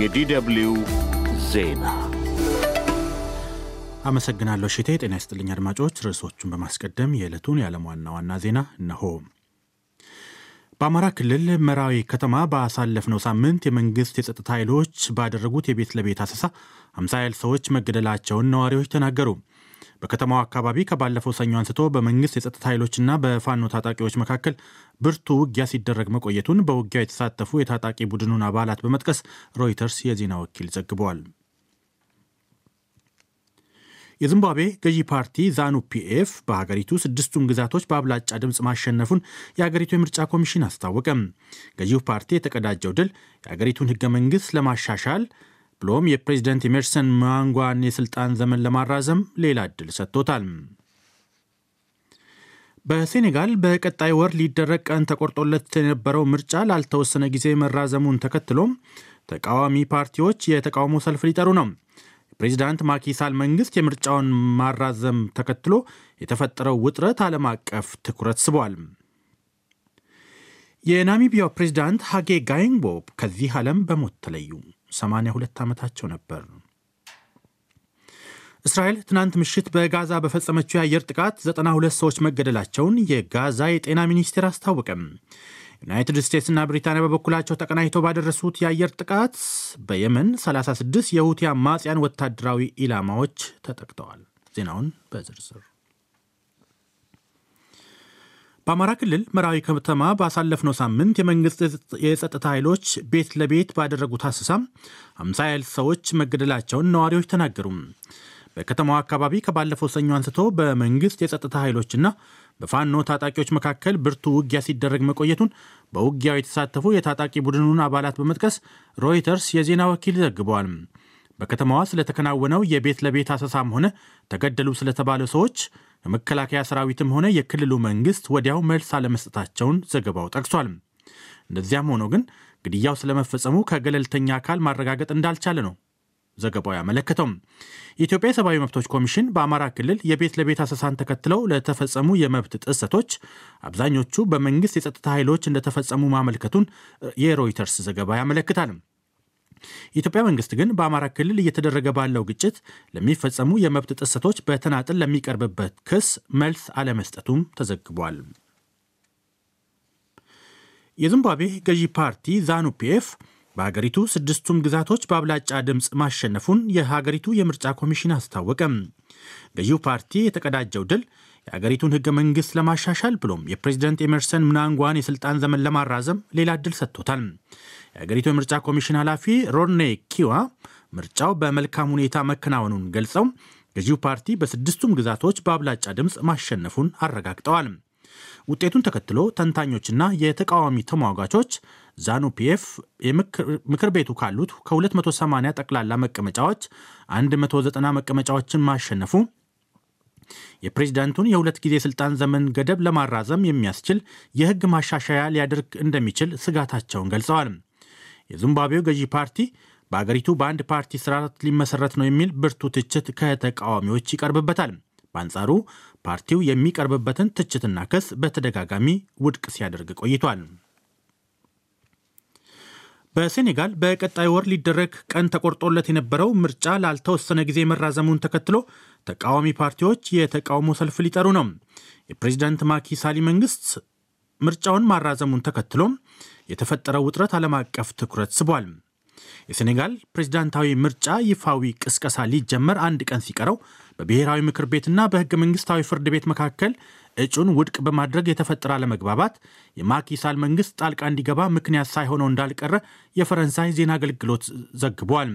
የዲደብልዩ ዜና አመሰግናለሁ ሽቴ። ጤና ይስጥልኝ አድማጮች። ርዕሶቹን በማስቀደም የዕለቱን የዓለም ዋና ዋና ዜና እነሆ። በአማራ ክልል መራዊ ከተማ ባሳለፍነው ሳምንት የመንግሥት የጸጥታ ኃይሎች ባደረጉት የቤት ለቤት አሰሳ 50 ያህል ሰዎች መገደላቸውን ነዋሪዎች ተናገሩ። በከተማው አካባቢ ከባለፈው ሰኞ አንስቶ በመንግሥት የጸጥታ ኃይሎችና በፋኖ ታጣቂዎች መካከል ብርቱ ውጊያ ሲደረግ መቆየቱን በውጊያው የተሳተፉ የታጣቂ ቡድኑን አባላት በመጥቀስ ሮይተርስ የዜና ወኪል ዘግቧል። የዚምባብዌ ገዢ ፓርቲ ዛኑ ፒኤፍ በሀገሪቱ ስድስቱን ግዛቶች በአብላጫ ድምፅ ማሸነፉን የሀገሪቱ የምርጫ ኮሚሽን አስታወቀም። ገዢው ፓርቲ የተቀዳጀው ድል የሀገሪቱን ህገ መንግሥት ለማሻሻል ብሎም የፕሬዚደንት ኤመርሰን ምናንጓን የሥልጣን ዘመን ለማራዘም ሌላ ዕድል ሰጥቶታል። በሴኔጋል በቀጣይ ወር ሊደረግ ቀን ተቆርጦለት የነበረው ምርጫ ላልተወሰነ ጊዜ መራዘሙን ተከትሎም ተቃዋሚ ፓርቲዎች የተቃውሞ ሰልፍ ሊጠሩ ነው። የፕሬዚዳንት ማኪሳል መንግስት የምርጫውን ማራዘም ተከትሎ የተፈጠረው ውጥረት ዓለም አቀፍ ትኩረት ስቧል። የናሚቢያው ፕሬዚዳንት ሀጌ ጋይንግቦብ ከዚህ ዓለም በሞት ተለዩ። 82 ዓመታቸው ነበር። እስራኤል ትናንት ምሽት በጋዛ በፈጸመችው የአየር ጥቃት 92 ሰዎች መገደላቸውን የጋዛ የጤና ሚኒስቴር አስታወቀም። ዩናይትድ ስቴትስና ብሪታንያ በበኩላቸው ተቀናጅተው ባደረሱት የአየር ጥቃት በየመን 36 የሁቲ አማጽያን ወታደራዊ ኢላማዎች ተጠቅተዋል። ዜናውን በዝርዝር በአማራ ክልል መራዊ ከተማ ባሳለፍነው ሳምንት የመንግስት የጸጥታ ኃይሎች ቤት ለቤት ባደረጉት አሰሳ 50 ያህል ሰዎች መገደላቸውን ነዋሪዎች ተናገሩ። በከተማው አካባቢ ከባለፈው ሰኞ አንስቶ በመንግስት የጸጥታ ኃይሎችና በፋኖ ታጣቂዎች መካከል ብርቱ ውጊያ ሲደረግ መቆየቱን በውጊያው የተሳተፉ የታጣቂ ቡድኑን አባላት በመጥቀስ ሮይተርስ የዜና ወኪል ዘግበዋል። በከተማዋ ስለተከናወነው የቤት ለቤት አሰሳም ሆነ ተገደሉ ስለተባሉ ሰዎች የመከላከያ ሰራዊትም ሆነ የክልሉ መንግስት ወዲያው መልስ አለመስጠታቸውን ዘገባው ጠቅሷል። እንደዚያም ሆኖ ግን ግድያው ስለመፈጸሙ ከገለልተኛ አካል ማረጋገጥ እንዳልቻለ ነው ዘገባው ያመለከተው። የኢትዮጵያ የሰብአዊ መብቶች ኮሚሽን በአማራ ክልል የቤት ለቤት አሰሳን ተከትለው ለተፈጸሙ የመብት ጥሰቶች አብዛኞቹ በመንግስት የጸጥታ ኃይሎች እንደተፈጸሙ ማመልከቱን የሮይተርስ ዘገባ ያመለክታል። የኢትዮጵያ መንግስት ግን በአማራ ክልል እየተደረገ ባለው ግጭት ለሚፈጸሙ የመብት ጥሰቶች በተናጥል ለሚቀርብበት ክስ መልስ አለመስጠቱም ተዘግቧል። የዚምባብዌ ገዢ ፓርቲ ዛኑ ፒኤፍ በሀገሪቱ ስድስቱም ግዛቶች በአብላጫ ድምፅ ማሸነፉን የሀገሪቱ የምርጫ ኮሚሽን አስታወቀም። ገዢው ፓርቲ የተቀዳጀው ድል የሀገሪቱን ህገ መንግሥት ለማሻሻል ብሎም የፕሬዚደንት ኤመርሰን ምናንጓን የሥልጣን ዘመን ለማራዘም ሌላ ዕድል ሰጥቶታል። የሀገሪቱ የምርጫ ኮሚሽን ኃላፊ ሮኔ ኪዋ ምርጫው በመልካም ሁኔታ መከናወኑን ገልጸው ገዢው ፓርቲ በስድስቱም ግዛቶች በአብላጫ ድምፅ ማሸነፉን አረጋግጠዋል። ውጤቱን ተከትሎ ተንታኞችና የተቃዋሚ ተሟጋቾች ዛኑ ፒኤፍ ምክር ቤቱ ካሉት ከ280 ጠቅላላ መቀመጫዎች 190 መቀመጫዎችን ማሸነፉ የፕሬዚዳንቱን የሁለት ጊዜ ስልጣን ዘመን ገደብ ለማራዘም የሚያስችል የህግ ማሻሻያ ሊያደርግ እንደሚችል ስጋታቸውን ገልጸዋል። የዚምባብዌው ገዢ ፓርቲ በአገሪቱ በአንድ ፓርቲ ስርዓት ሊመሰረት ነው የሚል ብርቱ ትችት ከተቃዋሚዎች ይቀርብበታል። በአንጻሩ ፓርቲው የሚቀርብበትን ትችትና ክስ በተደጋጋሚ ውድቅ ሲያደርግ ቆይቷል። በሴኔጋል በቀጣይ ወር ሊደረግ ቀን ተቆርጦለት የነበረው ምርጫ ላልተወሰነ ጊዜ መራዘሙን ተከትሎ ተቃዋሚ ፓርቲዎች የተቃውሞ ሰልፍ ሊጠሩ ነው። የፕሬዚዳንት ማኪ ሳሊ መንግስት ምርጫውን ማራዘሙን ተከትሎም የተፈጠረው ውጥረት ዓለም አቀፍ ትኩረት ስቧል። የሴኔጋል ፕሬዚዳንታዊ ምርጫ ይፋዊ ቅስቀሳ ሊጀመር አንድ ቀን ሲቀረው በብሔራዊ ምክር ቤትና በሕገ መንግሥታዊ ፍርድ ቤት መካከል እጩን ውድቅ በማድረግ የተፈጠረ አለመግባባት የማኪሳል መንግስት ጣልቃ እንዲገባ ምክንያት ሳይሆነው እንዳልቀረ የፈረንሳይ ዜና አገልግሎት ዘግቧል።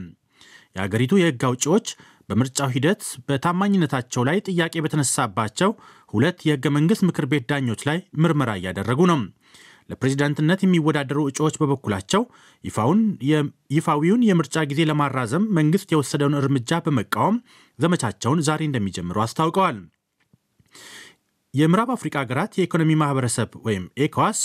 የአገሪቱ የሕግ አውጪዎች በምርጫው ሂደት በታማኝነታቸው ላይ ጥያቄ በተነሳባቸው ሁለት የሕገ መንግሥት ምክር ቤት ዳኞች ላይ ምርመራ እያደረጉ ነው። ለፕሬዚዳንትነት የሚወዳደሩ እጩዎች በበኩላቸው ይፋዊውን የምርጫ ጊዜ ለማራዘም መንግስት የወሰደውን እርምጃ በመቃወም ዘመቻቸውን ዛሬ እንደሚጀምሩ አስታውቀዋል። የምዕራብ አፍሪካ ሀገራት የኢኮኖሚ ማህበረሰብ ወይም ኤኮዋስ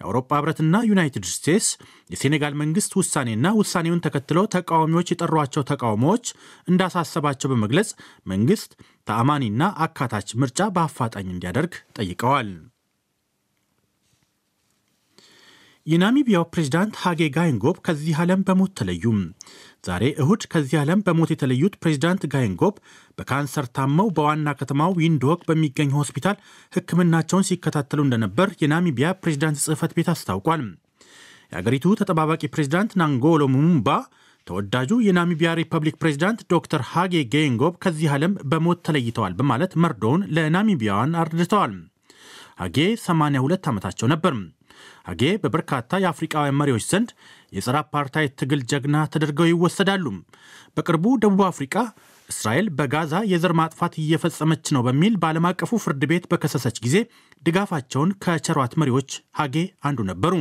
የአውሮፓ ህብረትና ዩናይትድ ስቴትስ የሴኔጋል መንግስት ውሳኔና ውሳኔውን ተከትለው ተቃዋሚዎች የጠሯቸው ተቃውሞዎች እንዳሳሰባቸው በመግለጽ መንግስት ተአማኒና አካታች ምርጫ በአፋጣኝ እንዲያደርግ ጠይቀዋል። የናሚቢያው ፕሬዝዳንት ሃጌ ጋይንጎብ ከዚህ ዓለም በሞት ተለዩ። ዛሬ እሁድ ከዚህ ዓለም በሞት የተለዩት ፕሬዝዳንት ጋይንጎብ በካንሰር ታመው በዋና ከተማው ዊንድሆክ በሚገኝ ሆስፒታል ሕክምናቸውን ሲከታተሉ እንደነበር የናሚቢያ ፕሬዝዳንት ጽሕፈት ቤት አስታውቋል። የአገሪቱ ተጠባባቂ ፕሬዝዳንት ናንጎሎ ሙምባ ተወዳጁ የናሚቢያ ሪፐብሊክ ፕሬዝዳንት ዶክተር ሃጌ ጌንጎብ ከዚህ ዓለም በሞት ተለይተዋል በማለት መርዶውን ለናሚቢያውያን አርድተዋል። ሃጌ 82 ዓመታቸው ነበር። ሃጌ በበርካታ የአፍሪቃውያን መሪዎች ዘንድ የጸረ አፓርታይድ ትግል ጀግና ተደርገው ይወሰዳሉ። በቅርቡ ደቡብ አፍሪቃ እስራኤል በጋዛ የዘር ማጥፋት እየፈጸመች ነው በሚል በዓለም አቀፉ ፍርድ ቤት በከሰሰች ጊዜ ድጋፋቸውን ከቸሯት መሪዎች ሃጌ አንዱ ነበሩ።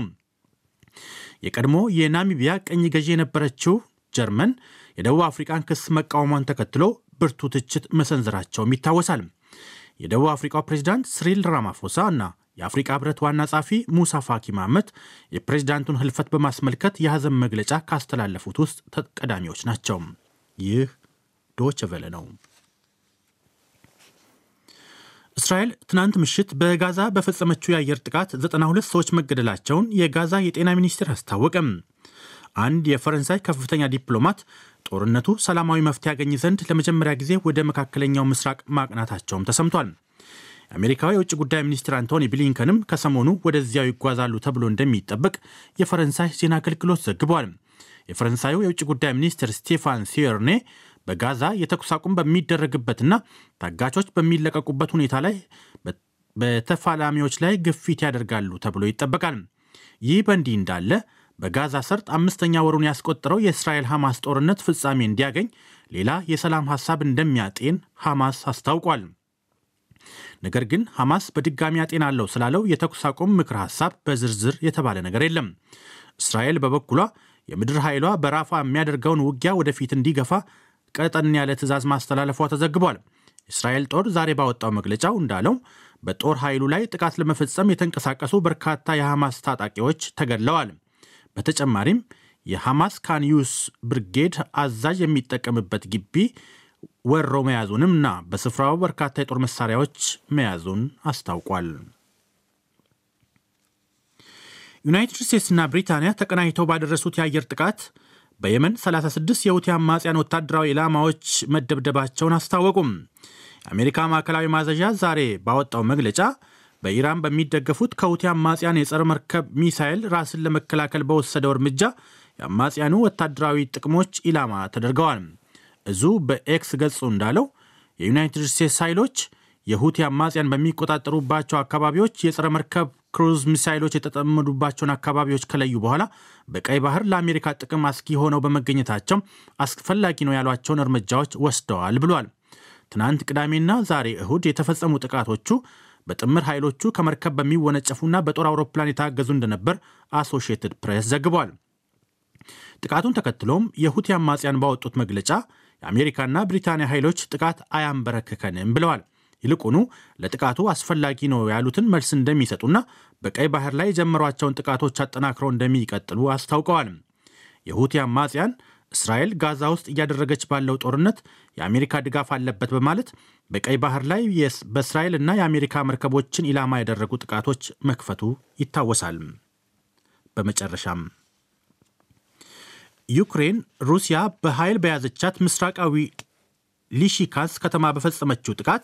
የቀድሞ የናሚቢያ ቀኝ ገዢ የነበረችው ጀርመን የደቡብ አፍሪቃን ክስ መቃወሟን ተከትሎ ብርቱ ትችት መሰንዘራቸውም ይታወሳል። የደቡብ አፍሪካው ፕሬዚዳንት ሲሪል ራማፎሳ እና የአፍሪቃ ህብረት ዋና ጸሐፊ ሙሳ ፋኪ ማህመት የፕሬዚዳንቱን ህልፈት በማስመልከት የሐዘን መግለጫ ካስተላለፉት ውስጥ ተቀዳሚዎች ናቸው። ይህ ዶይቸ ቬለ ነው። እስራኤል ትናንት ምሽት በጋዛ በፈጸመችው የአየር ጥቃት 92 ሰዎች መገደላቸውን የጋዛ የጤና ሚኒስቴር አስታወቀም። አንድ የፈረንሳይ ከፍተኛ ዲፕሎማት ጦርነቱ ሰላማዊ መፍትሄ ያገኝ ዘንድ ለመጀመሪያ ጊዜ ወደ መካከለኛው ምስራቅ ማቅናታቸውም ተሰምቷል። የአሜሪካዊ የውጭ ጉዳይ ሚኒስትር አንቶኒ ብሊንከንም ከሰሞኑ ወደዚያው ይጓዛሉ ተብሎ እንደሚጠበቅ የፈረንሳይ ዜና አገልግሎት ዘግቧል። የፈረንሳዩ የውጭ ጉዳይ ሚኒስትር ስቴፋን ሲየርኔ በጋዛ የተኩስ አቁም በሚደረግበትና ታጋቾች በሚለቀቁበት ሁኔታ ላይ በተፋላሚዎች ላይ ግፊት ያደርጋሉ ተብሎ ይጠበቃል። ይህ በእንዲህ እንዳለ በጋዛ ሰርጥ አምስተኛ ወሩን ያስቆጠረው የእስራኤል ሐማስ ጦርነት ፍጻሜ እንዲያገኝ ሌላ የሰላም ሐሳብ እንደሚያጤን ሐማስ አስታውቋል። ነገር ግን ሐማስ በድጋሚ ያጤናለሁ ስላለው የተኩስ አቁም ምክር ሐሳብ በዝርዝር የተባለ ነገር የለም። እስራኤል በበኩሏ የምድር ኃይሏ በራፋ የሚያደርገውን ውጊያ ወደፊት እንዲገፋ ቀጠን ያለ ትዕዛዝ ማስተላለፏ ተዘግቧል። እስራኤል ጦር ዛሬ ባወጣው መግለጫው እንዳለው በጦር ኃይሉ ላይ ጥቃት ለመፈጸም የተንቀሳቀሱ በርካታ የሐማስ ታጣቂዎች ተገድለዋል። በተጨማሪም የሐማስ ካንዩስ ብርጌድ አዛዥ የሚጠቀምበት ግቢ ወሮ መያዙንም እና በስፍራው በርካታ የጦር መሳሪያዎች መያዙን አስታውቋል። ዩናይትድ ስቴትስና ብሪታንያ ተቀናጅተው ባደረሱት የአየር ጥቃት በየመን 36 የሁቲ አማጽያን ወታደራዊ ኢላማዎች መደብደባቸውን አስታወቁም። የአሜሪካ ማዕከላዊ ማዘዣ ዛሬ ባወጣው መግለጫ በኢራን በሚደገፉት ከሁቲ አማጽያን የጸረ መርከብ ሚሳይል ራስን ለመከላከል በወሰደው እርምጃ የአማጽያኑ ወታደራዊ ጥቅሞች ኢላማ ተደርገዋል። እዙ በኤክስ ገጹ እንዳለው የዩናይትድ ስቴትስ ኃይሎች የሁቲ አማጽያን በሚቆጣጠሩባቸው አካባቢዎች የጸረ መርከብ ክሩዝ ሚሳይሎች የተጠመዱባቸውን አካባቢዎች ከለዩ በኋላ በቀይ ባህር ለአሜሪካ ጥቅም አስጊ ሆነው በመገኘታቸው አስፈላጊ ነው ያሏቸውን እርምጃዎች ወስደዋል ብሏል። ትናንት ቅዳሜና ዛሬ እሁድ የተፈጸሙ ጥቃቶቹ በጥምር ኃይሎቹ ከመርከብ በሚወነጨፉና በጦር አውሮፕላን የታገዙ እንደነበር አሶሺየትድ ፕሬስ ዘግቧል። ጥቃቱን ተከትሎም የሁቲ አማጽያን ባወጡት መግለጫ የአሜሪካና ብሪታንያ ኃይሎች ጥቃት አያንበረክከንም ብለዋል። ይልቁኑ ለጥቃቱ አስፈላጊ ነው ያሉትን መልስ እንደሚሰጡና በቀይ ባህር ላይ የጀመሯቸውን ጥቃቶች አጠናክረው እንደሚቀጥሉ አስታውቀዋል። የሁቲ አማጽያን እስራኤል ጋዛ ውስጥ እያደረገች ባለው ጦርነት የአሜሪካ ድጋፍ አለበት በማለት በቀይ ባህር ላይ በእስራኤል እና የአሜሪካ መርከቦችን ኢላማ ያደረጉ ጥቃቶች መክፈቱ ይታወሳል። በመጨረሻም ዩክሬን ሩሲያ በኃይል በያዘቻት ምስራቃዊ ሊሺካንስ ከተማ በፈጸመችው ጥቃት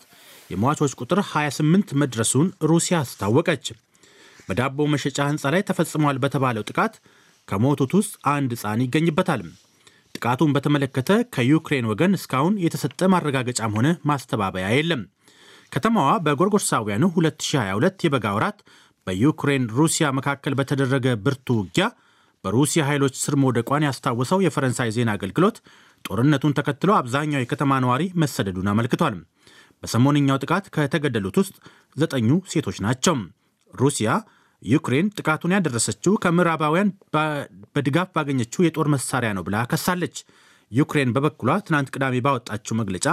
የሟቾች ቁጥር 28 መድረሱን ሩሲያ አስታወቀች። በዳቦ መሸጫ ሕንፃ ላይ ተፈጽሟል በተባለው ጥቃት ከሞቱት ውስጥ አንድ ሕፃን ይገኝበታል። ጥቃቱን በተመለከተ ከዩክሬን ወገን እስካሁን የተሰጠ ማረጋገጫም ሆነ ማስተባበያ የለም። ከተማዋ በጎርጎርሳውያኑ 2022 የበጋ ወራት በዩክሬን ሩሲያ መካከል በተደረገ ብርቱ ውጊያ በሩሲያ ኃይሎች ስር መውደቋን ያስታወሰው የፈረንሳይ ዜና አገልግሎት ጦርነቱን ተከትሎ አብዛኛው የከተማ ነዋሪ መሰደዱን አመልክቷል። በሰሞንኛው ጥቃት ከተገደሉት ውስጥ ዘጠኙ ሴቶች ናቸው። ሩሲያ ዩክሬን ጥቃቱን ያደረሰችው ከምዕራባውያን በድጋፍ ባገኘችው የጦር መሳሪያ ነው ብላ ከሳለች። ዩክሬን በበኩሏ ትናንት ቅዳሜ ባወጣችው መግለጫ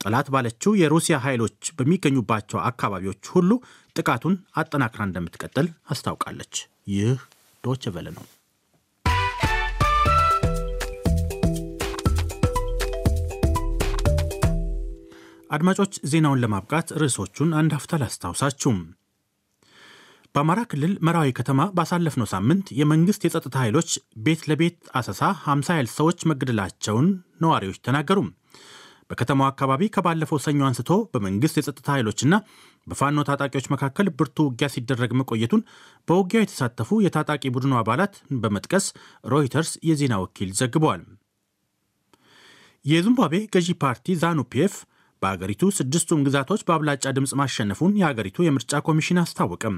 ጠላት ባለችው የሩሲያ ኃይሎች በሚገኙባቸው አካባቢዎች ሁሉ ጥቃቱን አጠናክራ እንደምትቀጥል አስታውቃለች። ይህ ዶች ቨለ ነው። አድማጮች ዜናውን ለማብቃት ርዕሶቹን አንድ ሀፍታ ላስታውሳችሁ። በአማራ ክልል መራዊ ከተማ ባሳለፍነው ሳምንት የመንግስት የጸጥታ ኃይሎች ቤት ለቤት አሰሳ 50 ያህል ሰዎች መገደላቸውን ነዋሪዎች ተናገሩ። በከተማው አካባቢ ከባለፈው ሰኞ አንስቶ በመንግስት የጸጥታ ኃይሎችና በፋኖ ታጣቂዎች መካከል ብርቱ ውጊያ ሲደረግ መቆየቱን በውጊያው የተሳተፉ የታጣቂ ቡድኑ አባላት በመጥቀስ ሮይተርስ የዜና ወኪል ዘግበዋል። የዚምባብዌ ገዢ ፓርቲ ዛኑ ፒኤፍ በአገሪቱ ስድስቱም ግዛቶች በአብላጫ ድምፅ ማሸነፉን የአገሪቱ የምርጫ ኮሚሽን አስታወቀም።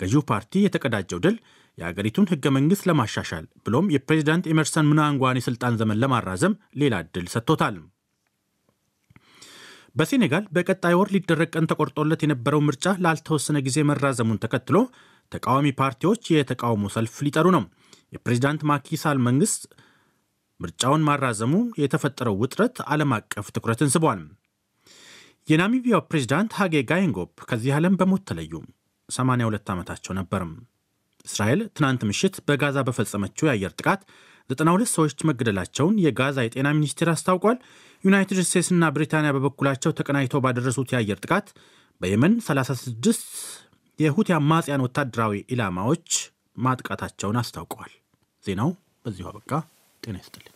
ገዢው ፓርቲ የተቀዳጀው ድል የአገሪቱን ህገ መንግሥት ለማሻሻል ብሎም የፕሬዚዳንት ኤመርሰን ምናንጓን የሥልጣን ዘመን ለማራዘም ሌላ ዕድል ሰጥቶታል። በሴኔጋል በቀጣይ ወር ሊደረግ ቀን ተቆርጦለት የነበረው ምርጫ ላልተወሰነ ጊዜ መራዘሙን ተከትሎ ተቃዋሚ ፓርቲዎች የተቃውሞ ሰልፍ ሊጠሩ ነው። የፕሬዚዳንት ማኪሳል መንግስት ምርጫውን ማራዘሙ የተፈጠረው ውጥረት ዓለም አቀፍ ትኩረትን ስቧል። የናሚቢያው ፕሬዚዳንት ሀጌ ጋይንጎብ ከዚህ ዓለም በሞት ተለዩ። 82 ዓመታቸው ነበርም። እስራኤል ትናንት ምሽት በጋዛ በፈጸመችው የአየር ጥቃት 92 ሰዎች መገደላቸውን የጋዛ የጤና ሚኒስቴር አስታውቋል። ዩናይትድ ስቴትስና ብሪታንያ በበኩላቸው ተቀናጅተው ባደረሱት የአየር ጥቃት በየመን 36 የሁቲ አማጽያን ወታደራዊ ኢላማዎች ማጥቃታቸውን አስታውቀዋል። ዜናው በዚሁ አበቃ። ጤና ይስጥልኝ።